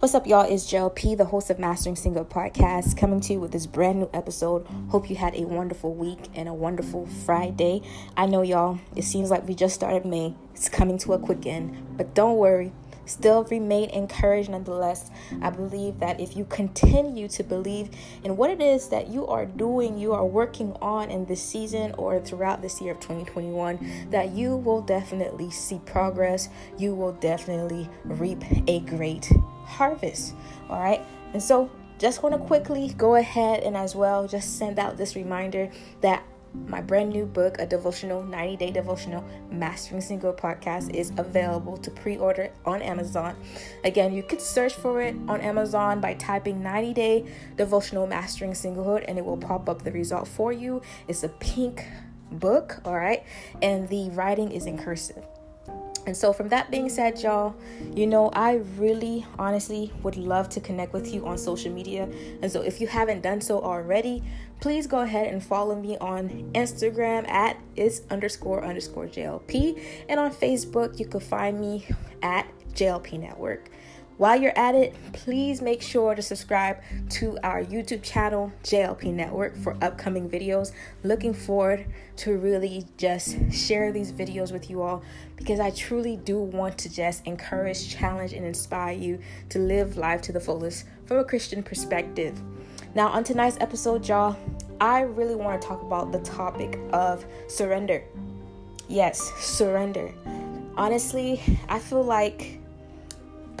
What's up, y'all? It's Jill P, the host of Mastering Single Podcast, coming to you with this brand new episode. Hope you had a wonderful week and a wonderful Friday. I know, y'all, it seems like we just started May. It's coming to a quick end, but don't worry. Still remain encouraged nonetheless. I believe that if you continue to believe in what it is that you are doing, you are working on in this season or throughout this year of 2021, that you will definitely see progress. You will definitely reap a great harvest. All right. And so just want to quickly go ahead and as well just send out this reminder that my brand new book, a devotional, 90 day devotional, Mastering Single podcast, is available to pre order on Amazon. Again, you could search for it on Amazon by typing 90 day devotional Mastering Singlehood and it will pop up the result for you. It's a pink book, all right, and the writing is in cursive. And so, from that being said, y'all, you know, I really honestly would love to connect with you on social media. And so, if you haven't done so already, please go ahead and follow me on Instagram at is underscore underscore JLP. And on Facebook, you can find me at JLP Network. While you're at it, please make sure to subscribe to our YouTube channel, JLP Network, for upcoming videos. Looking forward to really just share these videos with you all because I truly do want to just encourage, challenge, and inspire you to live life to the fullest from a Christian perspective. Now, on tonight's episode, y'all, I really want to talk about the topic of surrender. Yes, surrender. Honestly, I feel like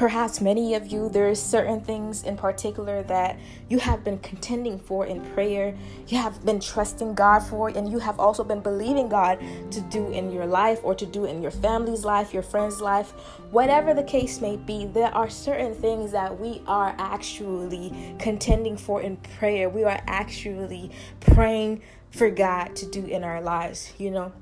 perhaps many of you there's certain things in particular that you have been contending for in prayer you have been trusting god for and you have also been believing god to do in your life or to do in your family's life your friend's life. Whatever the case may be there are certain things that we are actually contending for in prayer. We are actually praying for god to do in our lives you know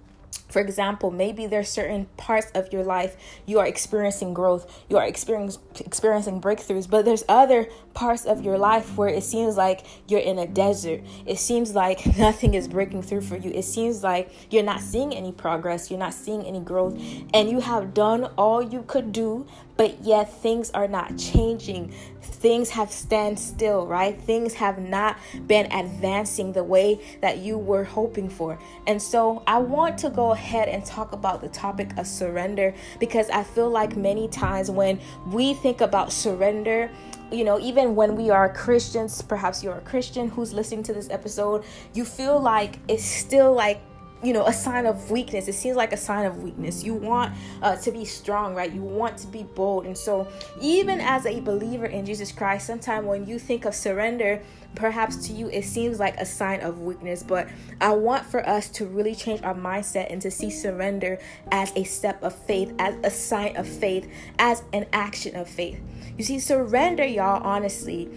for example, maybe there's certain parts of your life you are experiencing growth, you are experiencing breakthroughs, but there's other parts of your life where it seems like you're in a desert. It seems like nothing is breaking through for you. It seems like you're not seeing any progress, you're not seeing any growth, and you have done all you could do, but yet things are not changing. Things have stand still right? Things have not been advancing the way that you were hoping for. And so i want to go ahead and talk about the topic of surrender because i feel like many times when we think about surrender you know, even when we are Christians, perhaps you're a Christian who's listening to this episode, you feel like it's still like you know a sign of weakness. It seems like a sign of weakness. You want uh, to be strong right? You want to be bold. And so even as a believer in jesus christ sometimes when you think of surrender perhaps to you it seems like a sign of weakness. But i want for us to really change our mindset and to see surrender as a step of faith as a sign of faith as an action of faith. You see surrender y'all honestly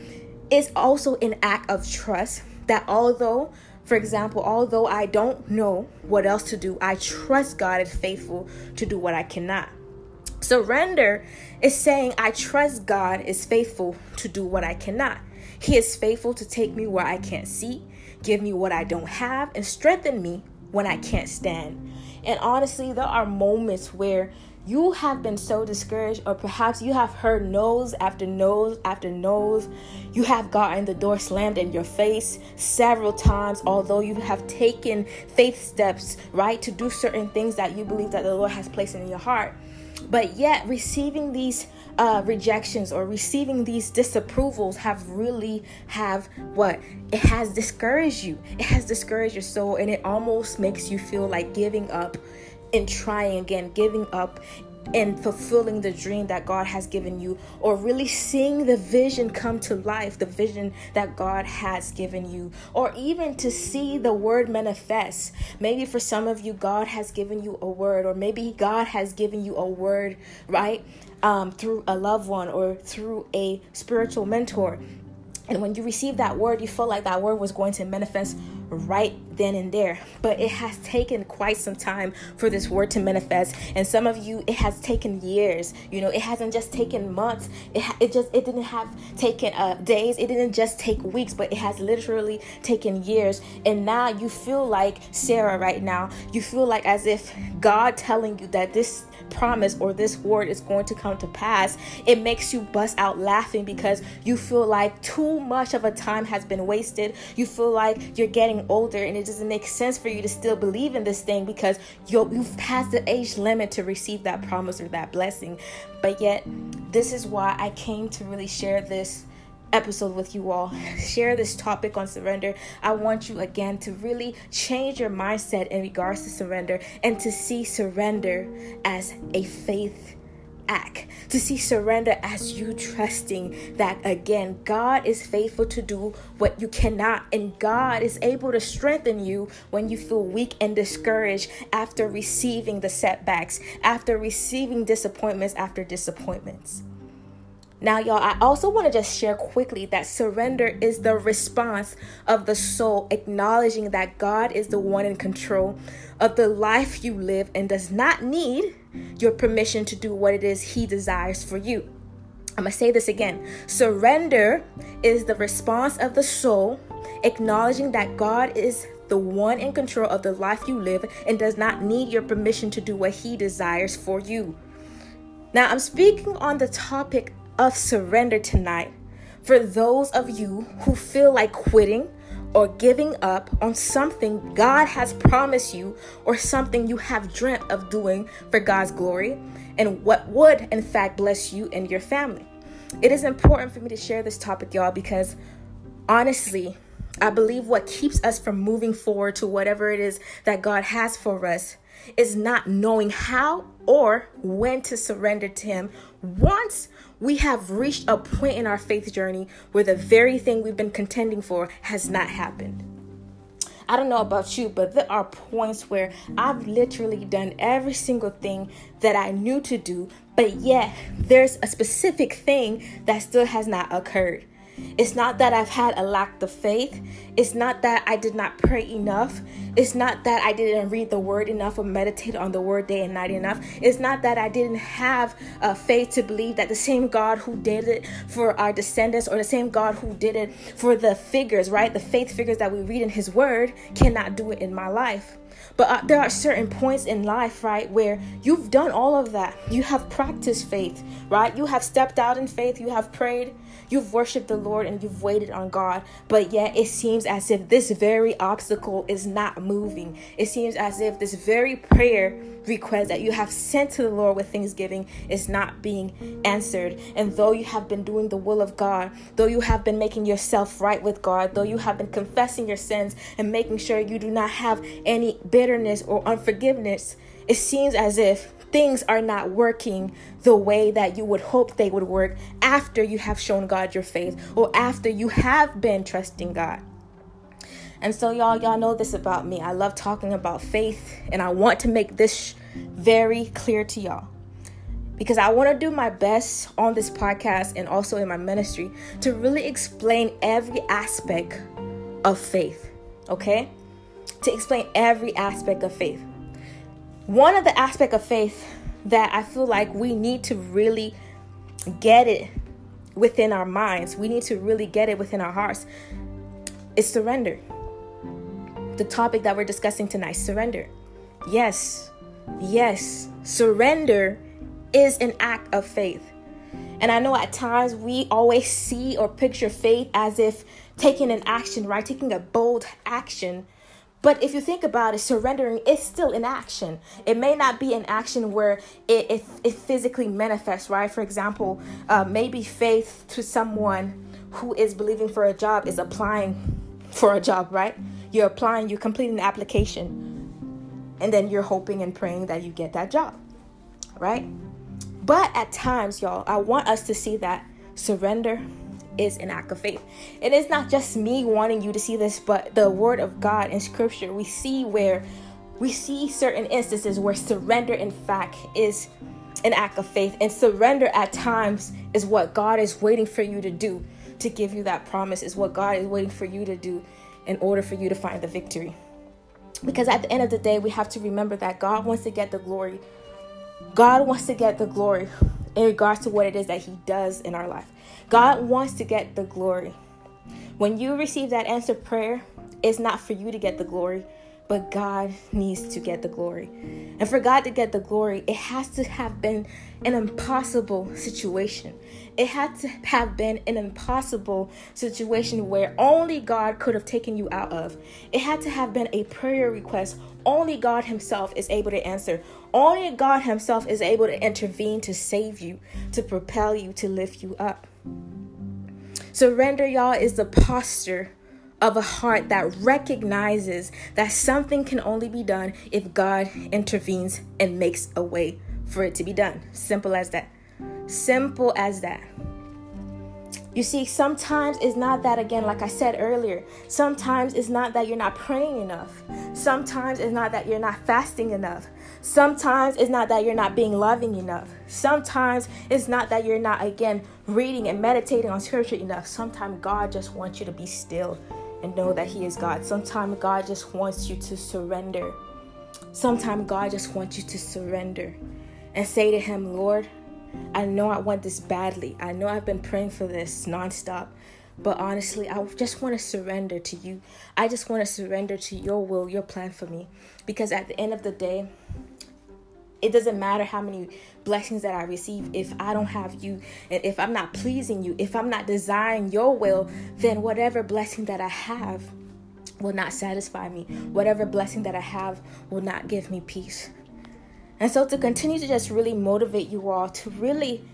is also an act of trust that although for example, although I don't know what else to do, I trust God is faithful to do what I cannot. Surrender is saying, I trust God is faithful to do what I cannot. He is faithful to take me where I can't see, give me what I don't have, and strengthen me when I can't stand. And honestly, there are moments where you have been so discouraged, or perhaps you have heard no's after no's after no's. You have gotten the door slammed in your face several times, although you have taken faith steps, right, to do certain things that you believe that the Lord has placed in your heart. But yet, receiving these uh, rejections or receiving these disapprovals have really have what it has discouraged you. It has discouraged your soul, and it almost makes you feel like giving up in trying again, giving up and fulfilling the dream that God has given you, or really seeing the vision come to life, the vision that God has given you, or even to see the word manifest. Maybe for some of you, God has given you a word, or maybe God has given you a word, right? Um, through a loved one or through a spiritual mentor. And when you receive that word, you feel like that word was going to manifest right then and there. But it has taken quite some time for this word to manifest. And some of you, it has taken years. You know, it hasn't just taken months. It, ha- it just, it didn't have taken uh, days. It didn't just take weeks, but it has literally taken years. And now you feel like Sarah right now. You feel like as if God telling you that this promise or this word is going to come to pass, it makes you bust out laughing because you feel like too much of a time has been wasted. You feel like you're getting older and it doesn't make sense for you to still believe in this thing because you have passed the age limit to receive that promise or that blessing. But yet, this is why I came to really share this episode with you all. Share this topic on surrender. I want you again to really change your mindset in regards to surrender and to see surrender as a faith act. To see surrender as you trusting that again, God is faithful to do what you cannot, and God is able to strengthen you when you feel weak and discouraged after receiving the setbacks, after receiving disappointments after disappointments. Now, y'all, I also want to just share quickly that surrender is the response of the soul acknowledging that God is the one in control of the life you live and does not need your permission to do what it is He desires for you. I'm going to say this again. Surrender is the response of the soul acknowledging that God is the one in control of the life you live and does not need your permission to do what He desires for you. Now, I'm speaking on the topic of surrender tonight for those of you who feel like quitting or giving up on something God has promised you or something you have dreamt of doing for God's glory and what would, in fact, bless you and your family. It is important for me to share this topic, y'all, because honestly, I believe what keeps us from moving forward to whatever it is that God has for us is not knowing how or when to surrender to Him once we have reached a point in our faith journey where the very thing we've been contending for has not happened. I don't know about you, but there are points where I've literally done every single thing that I knew to do, but yet there's a specific thing that still has not occurred. It's not that I've had a lack of faith. It's not that I did not pray enough. It's not that I didn't read the word enough or meditate on the word day and night enough. It's not that I didn't have uh, faith to believe that the same God who did it for our descendants or the same God who did it for the figures, right? The faith figures that we read in His word cannot do it in my life. But uh, there are certain points in life, right, where you've done all of that. You have practiced faith, right? You have stepped out in faith. You have prayed. You've worshiped the Lord and you've waited on God, but yet it seems as if this very obstacle is not moving. It seems as if this very prayer request that you have sent to the Lord with thanksgiving is not being answered. And though you have been doing the will of God, though you have been making yourself right with God, though you have been confessing your sins and making sure you do not have any bitterness or unforgiveness, it seems as if things are not working the way that you would hope they would work after you have shown God your faith or after you have been trusting God. And so y'all y'all know this about me. I love talking about faith and I want to make this very clear to y'all. Because I want to do my best on this podcast and also in my ministry to really explain every aspect of faith, okay? To explain every aspect of faith. One of the aspect of faith that I feel like we need to really get it within our minds, we need to really get it within our hearts, is surrender. The topic that we're discussing tonight, surrender. Yes, yes, surrender is an act of faith. And I know at times we always see or picture faith as if taking an action, right? Taking a bold action but if you think about it, surrendering is still an action. It may not be an action where it, it, it physically manifests, right? For example, uh, maybe faith to someone who is believing for a job is applying for a job, right? You're applying, you're completing the application, and then you're hoping and praying that you get that job, right? But at times, y'all, I want us to see that surrender is an act of faith. It is not just me wanting you to see this, but the word of God in scripture. We see where we see certain instances where surrender, in fact, is an act of faith. And surrender at times is what God is waiting for you to do to give you that promise, is what God is waiting for you to do in order for you to find the victory. Because at the end of the day, we have to remember that God wants to get the glory. God wants to get the glory in regards to what it is that He does in our life. God wants to get the glory. When you receive that answered prayer, it's not for you to get the glory, but God needs to get the glory. And for God to get the glory, it has to have been an impossible situation. It had to have been an impossible situation where only God could have taken you out of. It had to have been a prayer request only God Himself is able to answer. Only God Himself is able to intervene to save you, to propel you, to lift you up. Surrender, y'all, is the posture of a heart that recognizes that something can only be done if God intervenes and makes a way for it to be done. Simple as that. Simple as that. You see, sometimes it's not that, again, like I said earlier, sometimes it's not that you're not praying enough. Sometimes it's not that you're not fasting enough. Sometimes it's not that you're not being loving enough. Sometimes it's not that you're not, again, reading and meditating on scripture enough. Sometimes God just wants you to be still and know that He is God. Sometimes God just wants you to surrender. Sometimes God just wants you to surrender and say to Him, Lord, I know I want this badly. I know I've been praying for this nonstop. But honestly, I just want to surrender to you. I just want to surrender to your will, your plan for me. Because at the end of the day, it doesn't matter how many blessings that I receive if I don't have you and if I'm not pleasing you, if I'm not desiring your will, then whatever blessing that I have will not satisfy me. Whatever blessing that I have will not give me peace. And so to continue to just really motivate you all to really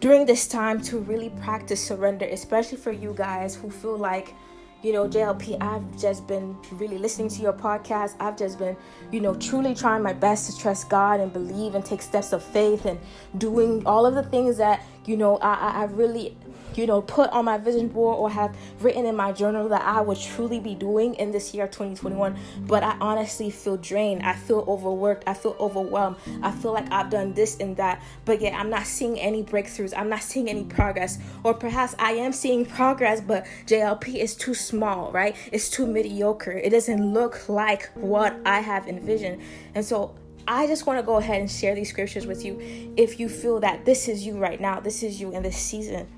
during this time to really practice surrender, especially for you guys who feel like you know, JLP, I've just been really listening to your podcast. I've just been, you know, truly trying my best to trust God and believe and take steps of faith and doing all of the things that, you know, I, I really you know, put on my vision board or have written in my journal that I would truly be doing in this year 2021. But I honestly feel drained. I feel overworked. I feel overwhelmed. I feel like I've done this and that. But yet I'm not seeing any breakthroughs. I'm not seeing any progress. Or perhaps I am seeing progress, but JLP is too small, right? It's too mediocre. It doesn't look like what I have envisioned. And so I just want to go ahead and share these scriptures with you if you feel that this is you right now, this is you in this season.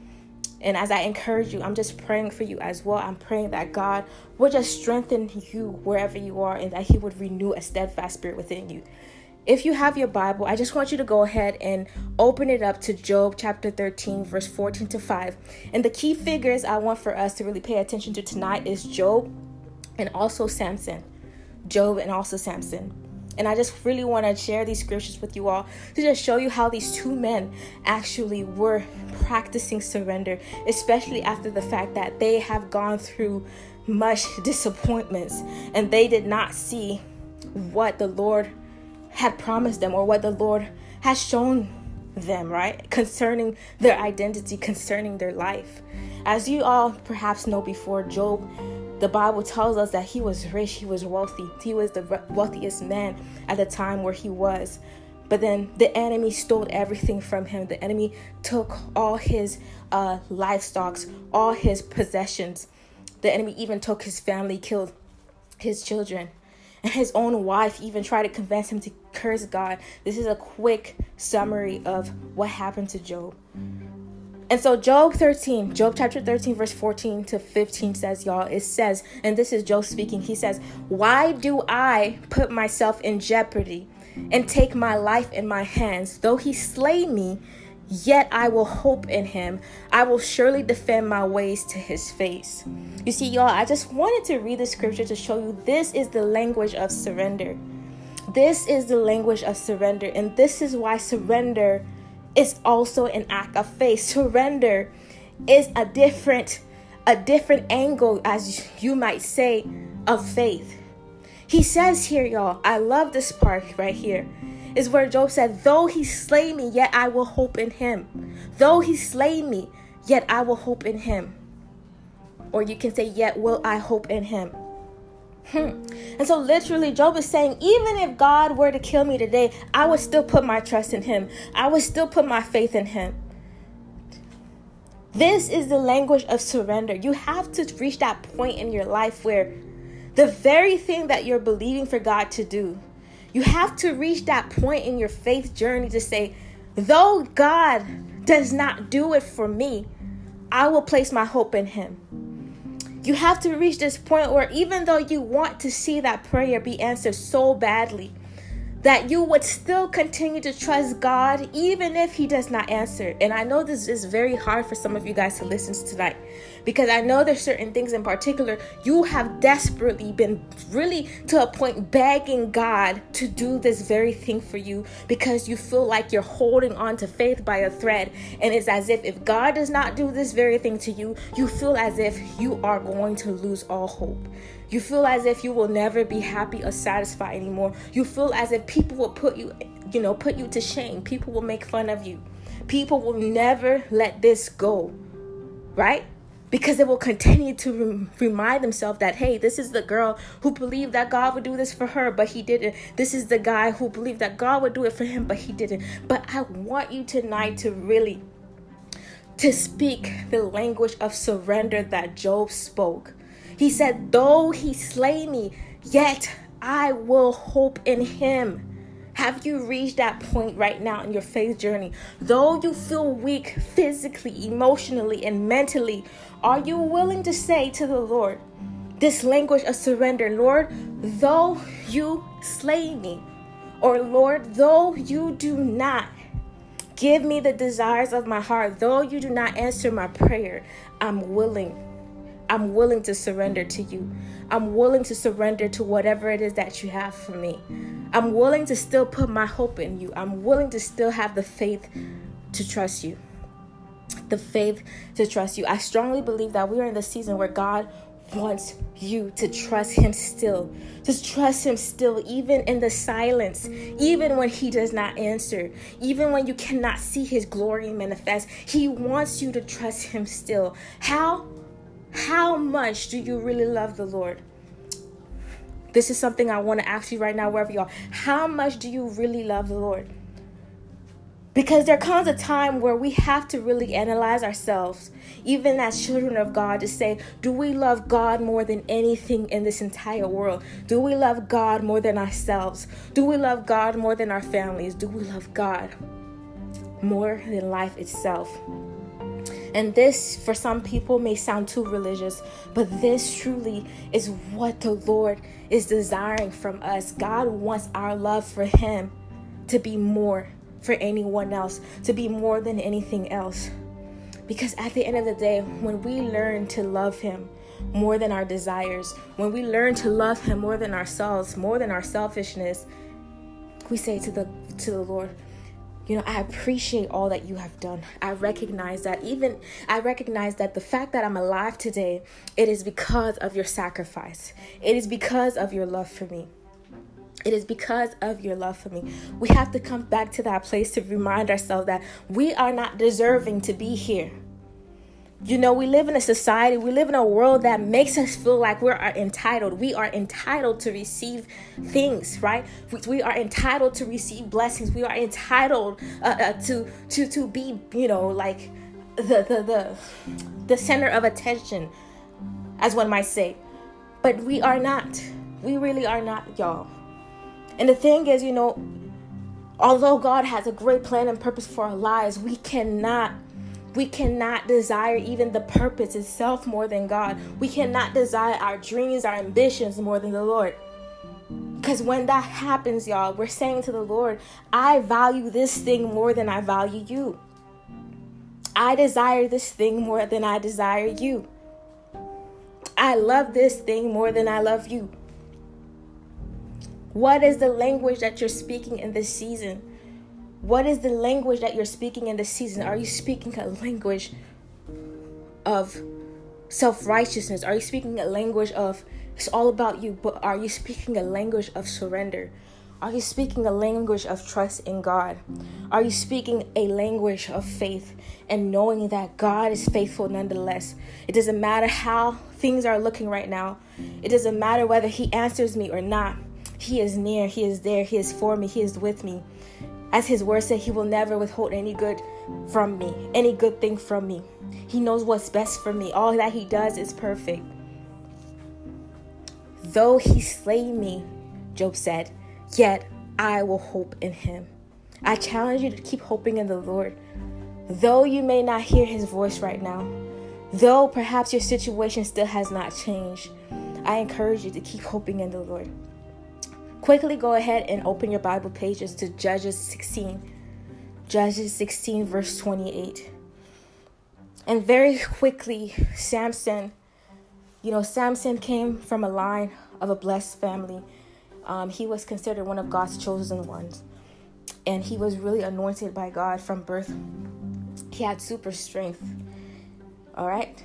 And as I encourage you, I'm just praying for you as well. I'm praying that God would just strengthen you wherever you are and that He would renew a steadfast spirit within you. If you have your Bible, I just want you to go ahead and open it up to Job chapter 13, verse 14 to 5. And the key figures I want for us to really pay attention to tonight is Job and also Samson. Job and also Samson. And I just really want to share these scriptures with you all to just show you how these two men actually were practicing surrender, especially after the fact that they have gone through much disappointments and they did not see what the Lord had promised them or what the Lord has shown them, right? Concerning their identity, concerning their life. As you all perhaps know before, Job the Bible tells us that he was rich, he was wealthy, he was the wealthiest man at the time where he was. But then the enemy stole everything from him. The enemy took all his uh, livestock, all his possessions. The enemy even took his family, killed his children. And his own wife even tried to convince him to curse God. This is a quick summary of what happened to Job. And so, Job 13, Job chapter 13, verse 14 to 15 says, y'all, it says, and this is Job speaking, he says, Why do I put myself in jeopardy and take my life in my hands? Though he slay me, yet I will hope in him. I will surely defend my ways to his face. You see, y'all, I just wanted to read the scripture to show you this is the language of surrender. This is the language of surrender, and this is why surrender is also an act of faith. Surrender is a different a different angle as you might say of faith. He says here, y'all, I love this part right here. Is where Job said, Though he slay me, yet I will hope in him. Though he slay me, yet I will hope in him. Or you can say, Yet will I hope in him. Hmm. And so, literally, Job is saying, even if God were to kill me today, I would still put my trust in Him. I would still put my faith in Him. This is the language of surrender. You have to reach that point in your life where the very thing that you're believing for God to do. You have to reach that point in your faith journey to say, though God does not do it for me, I will place my hope in Him. You have to reach this point where even though you want to see that prayer be answered so badly, that you would still continue to trust God even if He does not answer. And I know this is very hard for some of you guys to listen to tonight because I know there's certain things in particular you have desperately been really to a point begging God to do this very thing for you because you feel like you're holding on to faith by a thread. And it's as if if God does not do this very thing to you, you feel as if you are going to lose all hope. You feel as if you will never be happy or satisfied anymore. You feel as if people will put you, you know, put you to shame. People will make fun of you. People will never let this go. Right? Because they will continue to rem- remind themselves that, hey, this is the girl who believed that God would do this for her, but he didn't. This is the guy who believed that God would do it for him, but he didn't. But I want you tonight to really to speak the language of surrender that Job spoke. He said, Though he slay me, yet I will hope in him. Have you reached that point right now in your faith journey? Though you feel weak physically, emotionally, and mentally, are you willing to say to the Lord this language of surrender, Lord, though you slay me, or Lord, though you do not give me the desires of my heart, though you do not answer my prayer, I'm willing I'm willing to surrender to you. I'm willing to surrender to whatever it is that you have for me. I'm willing to still put my hope in you. I'm willing to still have the faith to trust you. The faith to trust you. I strongly believe that we are in the season where God wants you to trust him still. Just trust him still, even in the silence, even when he does not answer, even when you cannot see his glory manifest. He wants you to trust him still. How? How much do you really love the Lord? This is something I want to ask you right now, wherever you are. How much do you really love the Lord? Because there comes a time where we have to really analyze ourselves, even as children of God, to say, do we love God more than anything in this entire world? Do we love God more than ourselves? Do we love God more than our families? Do we love God more than life itself? And this, for some people, may sound too religious, but this truly is what the Lord is desiring from us. God wants our love for Him to be more for anyone else, to be more than anything else. Because at the end of the day, when we learn to love Him more than our desires, when we learn to love Him more than ourselves, more than our selfishness, we say to the to the Lord, you know, I appreciate all that you have done. I recognize that even I recognize that the fact that I'm alive today, it is because of your sacrifice. It is because of your love for me. It is because of your love for me. We have to come back to that place to remind ourselves that we are not deserving to be here. You know, we live in a society, we live in a world that makes us feel like we're entitled. We are entitled to receive things, right? We are entitled to receive blessings. We are entitled uh, uh, to to to be, you know, like the the the the center of attention, as one might say. But we are not. We really are not, y'all. And the thing is, you know, although God has a great plan and purpose for our lives, we cannot we cannot desire even the purpose itself more than God. We cannot desire our dreams, our ambitions more than the Lord. Because when that happens, y'all, we're saying to the Lord, I value this thing more than I value you. I desire this thing more than I desire you. I love this thing more than I love you. What is the language that you're speaking in this season? What is the language that you're speaking in this season? Are you speaking a language of self righteousness? Are you speaking a language of it's all about you, but are you speaking a language of surrender? Are you speaking a language of trust in God? Are you speaking a language of faith and knowing that God is faithful nonetheless? It doesn't matter how things are looking right now, it doesn't matter whether He answers me or not. He is near, He is there, He is for me, He is with me. As his word said, he will never withhold any good from me, any good thing from me. He knows what's best for me. All that he does is perfect. Though he slay me, Job said, yet I will hope in him. I challenge you to keep hoping in the Lord. Though you may not hear his voice right now, though perhaps your situation still has not changed, I encourage you to keep hoping in the Lord. Quickly go ahead and open your Bible pages to Judges 16. Judges 16, verse 28. And very quickly, Samson, you know, Samson came from a line of a blessed family. Um, he was considered one of God's chosen ones. And he was really anointed by God from birth. He had super strength. All right?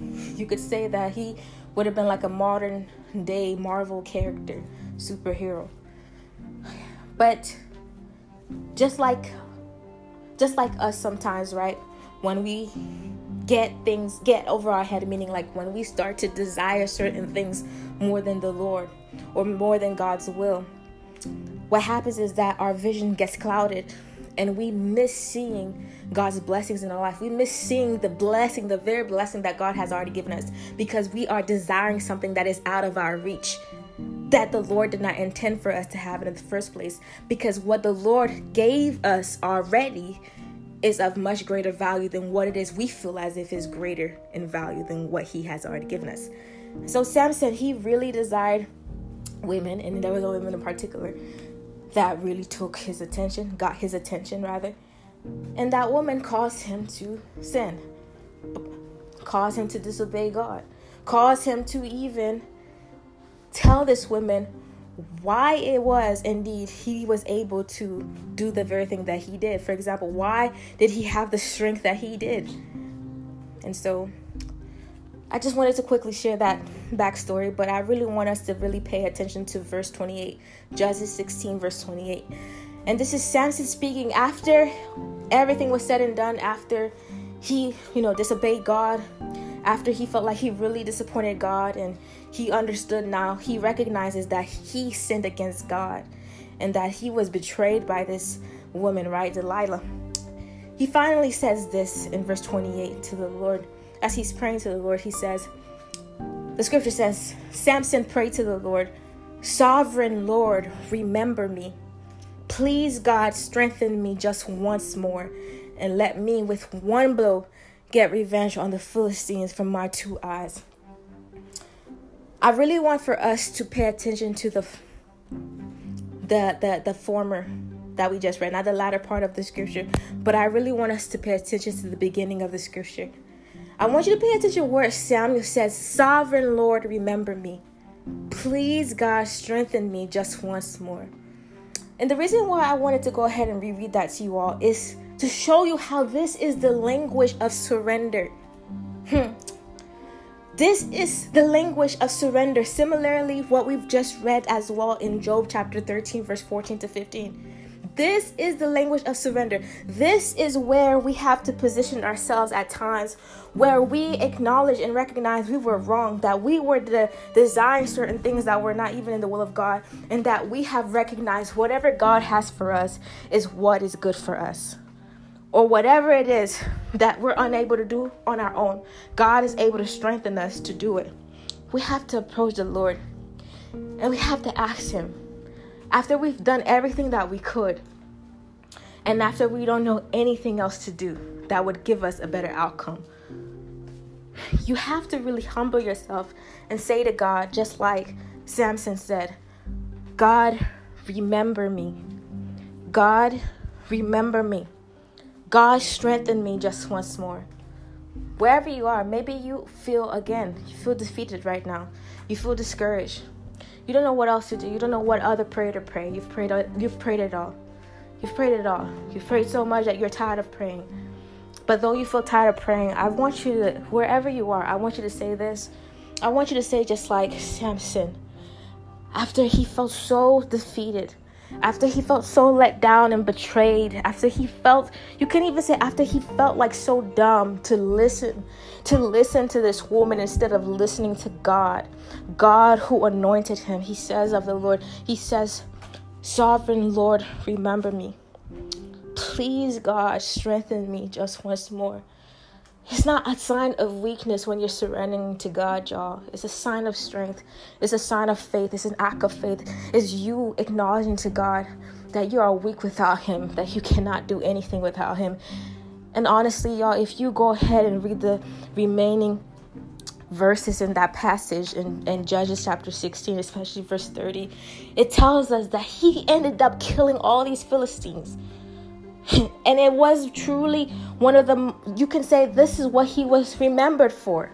You could say that he would have been like a modern day Marvel character superhero. But just like just like us sometimes, right? When we get things get over our head, meaning like when we start to desire certain things more than the Lord or more than God's will, what happens is that our vision gets clouded and we miss seeing God's blessings in our life. We miss seeing the blessing, the very blessing that God has already given us because we are desiring something that is out of our reach that the Lord did not intend for us to have in the first place because what the Lord gave us already is of much greater value than what it is we feel as if is greater in value than what he has already given us. So Samson, he really desired women, and there was a women in particular that really took his attention, got his attention rather. And that woman caused him to sin, caused him to disobey God, caused him to even tell this woman why it was indeed he was able to do the very thing that he did. For example, why did he have the strength that he did? And so I just wanted to quickly share that backstory, but I really want us to really pay attention to verse 28, Judges 16, verse 28. And this is Samson speaking after everything was said and done, after he, you know, disobeyed God, after he felt like he really disappointed God and he understood now, he recognizes that he sinned against God and that he was betrayed by this woman, right, Delilah. He finally says this in verse 28 to the Lord. As he's praying to the Lord, he says, The scripture says, Samson prayed to the Lord, Sovereign Lord, remember me. Please, God, strengthen me just once more and let me, with one blow, get revenge on the Philistines from my two eyes. I really want for us to pay attention to the the the, the former that we just read, not the latter part of the scripture, but I really want us to pay attention to the beginning of the scripture. I want you to pay attention where Samuel says, Sovereign Lord, remember me. Please, God, strengthen me just once more. And the reason why I wanted to go ahead and reread that to you all is to show you how this is the language of surrender. Hmm. This is the language of surrender. Similarly, what we've just read as well in Job chapter 13, verse 14 to 15. This is the language of surrender. This is where we have to position ourselves at times where we acknowledge and recognize we were wrong, that we were to design certain things that were not even in the will of God, and that we have recognized whatever God has for us is what is good for us or whatever it is that we're unable to do on our own, God is able to strengthen us to do it. We have to approach the Lord and we have to ask Him after we've done everything that we could and after we don't know anything else to do that would give us a better outcome. You have to really humble yourself and say to God, just like Samson said, God, remember me. God, remember me. God strengthen me just once more. Wherever you are, maybe you feel again, you feel defeated right now. You feel discouraged. You don't know what else to do. You don't know what other prayer to pray. You've prayed you've prayed it all. You've prayed it all. You've prayed so much that you're tired of praying. But though you feel tired of praying, I want you to wherever you are, I want you to say this. I want you to say just like Samson after he felt so defeated after he felt so let down and betrayed, after he felt, you can even say, after he felt like so dumb to listen, to listen to this woman instead of listening to God, God who anointed him. He says of the Lord, He says, Sovereign Lord, remember me. Please, God, strengthen me just once more. It's not a sign of weakness when you're surrendering to God, y'all. It's a sign of strength. It's a sign of faith. It's an act of faith. It's you acknowledging to God that you are weak without Him, that you cannot do anything without Him. And honestly, y'all, if you go ahead and read the remaining verses in that passage in, in Judges chapter 16, especially verse 30, it tells us that he ended up killing all these Philistines. and it was truly one of the, you can say, this is what he was remembered for.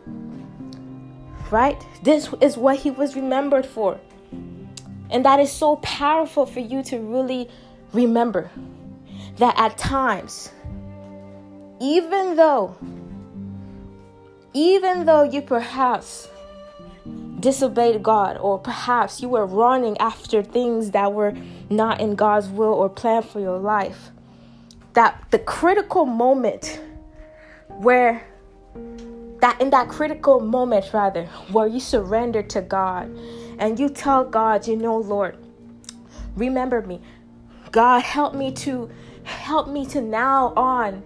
Right? This is what he was remembered for. And that is so powerful for you to really remember that at times, even though even though you perhaps disobeyed God, or perhaps you were running after things that were not in God's will or plan for your life, that the critical moment where that in that critical moment rather where you surrender to God and you tell God, you know, Lord, remember me. God, help me to help me to now on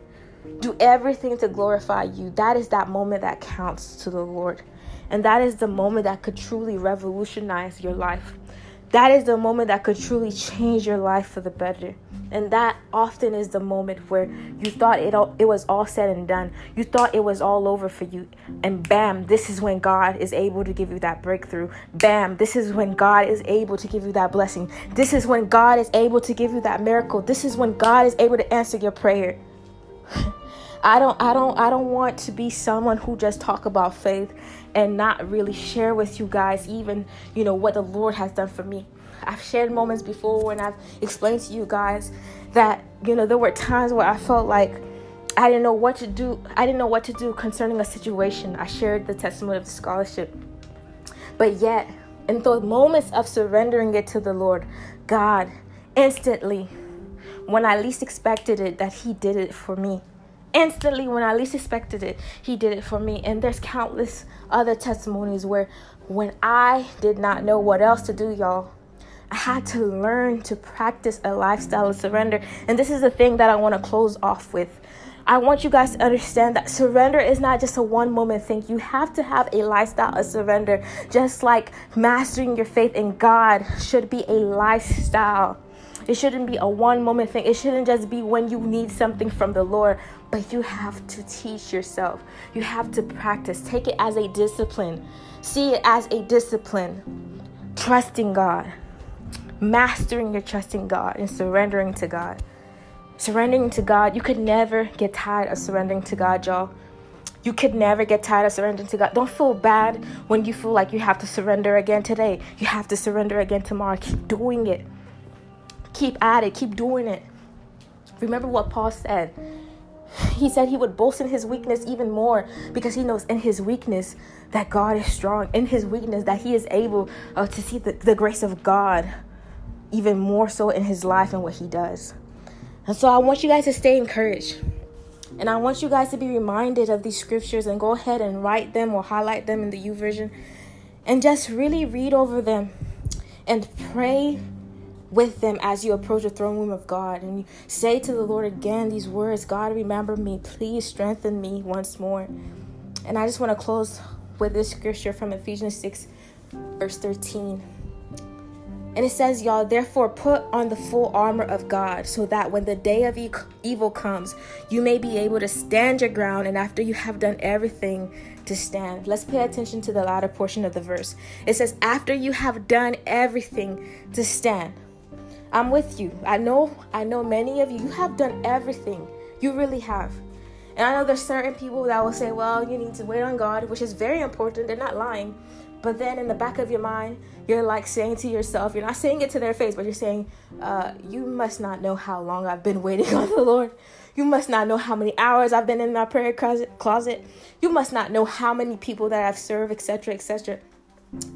do everything to glorify you. That is that moment that counts to the Lord. And that is the moment that could truly revolutionize your life. That is the moment that could truly change your life for the better. And that often is the moment where you thought it all, it was all said and done. You thought it was all over for you. And bam, this is when God is able to give you that breakthrough. Bam, this is when God is able to give you that blessing. This is when God is able to give you that miracle. This is when God is able to answer your prayer. I don't I don't I don't want to be someone who just talk about faith and not really share with you guys even, you know, what the Lord has done for me. I've shared moments before when I've explained to you guys that, you know, there were times where I felt like I didn't know what to do. I didn't know what to do concerning a situation. I shared the testimony of the scholarship. But yet, in those moments of surrendering it to the Lord, God instantly, when I least expected it, that He did it for me instantly when I least expected it, he did it for me. And there's countless other testimonies where when I did not know what else to do, y'all, I had to learn to practice a lifestyle of surrender. And this is the thing that I want to close off with. I want you guys to understand that surrender is not just a one moment thing. You have to have a lifestyle of surrender, just like mastering your faith in God should be a lifestyle. It shouldn't be a one moment thing. It shouldn't just be when you need something from the Lord, but you have to teach yourself. You have to practice. Take it as a discipline. See it as a discipline. Trusting God, mastering your trusting God, and surrendering to God. Surrendering to God, you could never get tired of surrendering to God, y'all. You could never get tired of surrendering to God. Don't feel bad when you feel like you have to surrender again today. You have to surrender again tomorrow. Keep doing it. Keep at it. Keep doing it. Remember what Paul said he said he would boast in his weakness even more because he knows in his weakness that God is strong, in his weakness that he is able uh, to see the, the grace of God even more so in his life and what he does. And so I want you guys to stay encouraged. And I want you guys to be reminded of these scriptures and go ahead and write them or highlight them in the YouVersion and just really read over them and pray with them as you approach the throne room of God and you say to the Lord again these words God, remember me. Please strengthen me once more. And I just want to close with this scripture from Ephesians 6, verse 13. And it says, Y'all, therefore put on the full armor of God, so that when the day of e- evil comes, you may be able to stand your ground, and after you have done everything, to stand. Let's pay attention to the latter portion of the verse. It says, After you have done everything to stand. I'm with you. I know I know many of you you have done everything. You really have. And I know there's certain people that will say, "Well, you need to wait on God," which is very important. They're not lying. But then in the back of your mind, you're like saying to yourself, you're not saying it to their face, but you're saying, uh, you must not know how long I've been waiting on the Lord. You must not know how many hours I've been in my prayer closet. You must not know how many people that I've served, etc., etc.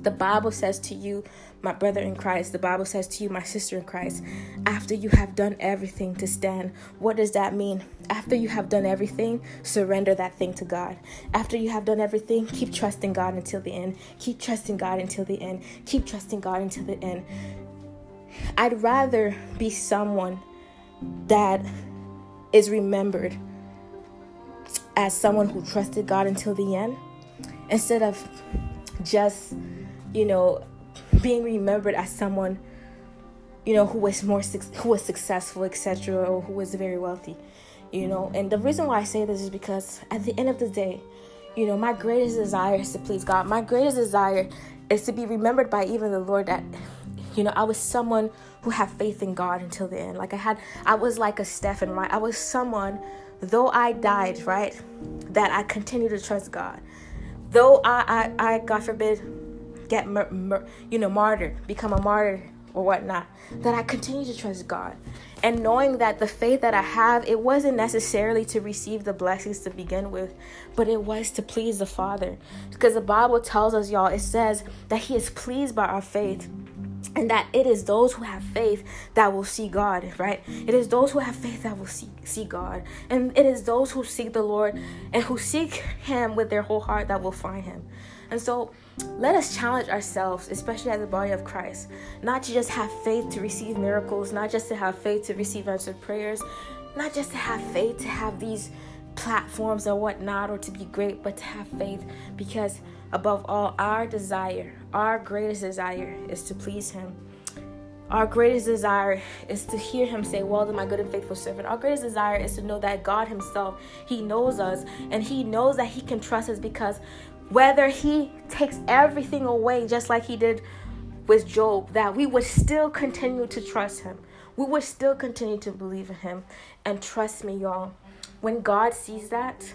The Bible says to you, my brother in Christ, the Bible says to you, my sister in Christ, after you have done everything to stand, what does that mean? After you have done everything, surrender that thing to God. After you have done everything, keep trusting God until the end. Keep trusting God until the end. Keep trusting God until the end. I'd rather be someone that is remembered as someone who trusted God until the end instead of just, you know, being remembered as someone, you know, who was more who was successful, etc., or who was very wealthy, you know. And the reason why I say this is because at the end of the day, you know, my greatest desire is to please God. My greatest desire is to be remembered by even the Lord that you know, I was someone who had faith in God until the end. Like I had I was like a Stephen, right? I was someone though I died, right, that I continue to trust God. Though I, I, I God forbid, get, you know, martyred, become a martyr or whatnot, that I continue to trust God. And knowing that the faith that I have, it wasn't necessarily to receive the blessings to begin with, but it was to please the Father. Because the Bible tells us, y'all, it says that He is pleased by our faith and that it is those who have faith that will see God, right? It is those who have faith that will see, see God. And it is those who seek the Lord and who seek Him with their whole heart that will find Him. And so let us challenge ourselves, especially as the body of Christ, not to just have faith to receive miracles, not just to have faith to receive answered prayers, not just to have faith to have these platforms or whatnot or to be great, but to have faith because above all, our desire, our greatest desire is to please Him. Our greatest desire is to hear Him say, Well done, my good and faithful servant. Our greatest desire is to know that God Himself, He knows us and He knows that He can trust us because whether He takes everything away, just like He did with Job, that we would still continue to trust Him. We would still continue to believe in Him. And trust me, y'all, when God sees that,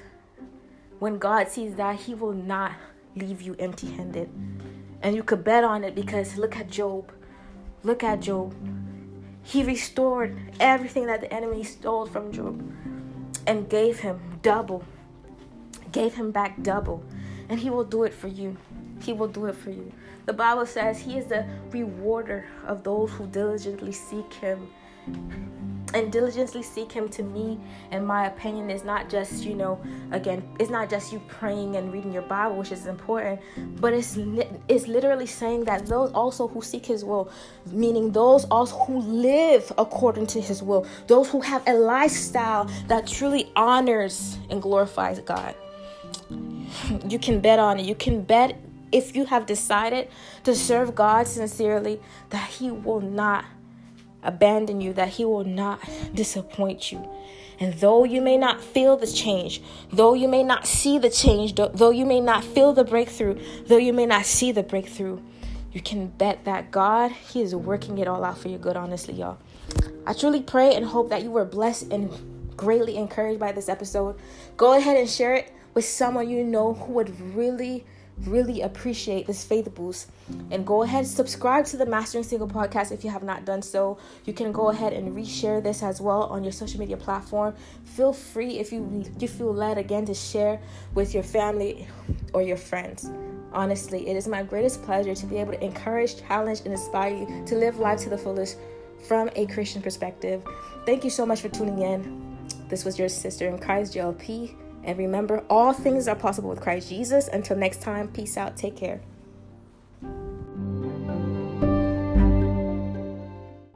when God sees that, He will not leave you empty handed. And you could bet on it because look at Job. Look at Job. He restored everything that the enemy stole from Job and gave him double. Gave him back double. And he will do it for you. He will do it for you. The Bible says he is the rewarder of those who diligently seek him and diligently seek him to me in my opinion is not just you know again it's not just you praying and reading your bible which is important but it's it's literally saying that those also who seek his will meaning those also who live according to his will those who have a lifestyle that truly honors and glorifies god you can bet on it you can bet if you have decided to serve god sincerely that he will not abandon you, that He will not disappoint you. And though you may not feel the change, though you may not see the change, though you may not feel the breakthrough, though you may not see the breakthrough, you can bet that God, He is working it all out for your good, honestly, y'all. I truly pray and hope that you were blessed and greatly encouraged by this episode. Go ahead and share it with someone you know who would really really appreciate this faith boost. And go ahead, subscribe to the Mastering Single podcast if you have not done so. You can go ahead and reshare this as well on your social media platform. Feel free if you you feel led again to share with your family or your friends. Honestly, it is my greatest pleasure to be able to encourage, challenge, and inspire you to live life to the fullest from a Christian perspective. Thank you so much for tuning in. This was your sister in Christ, JLP. And remember, all things are possible with Christ Jesus. Until next time, peace out. Take care.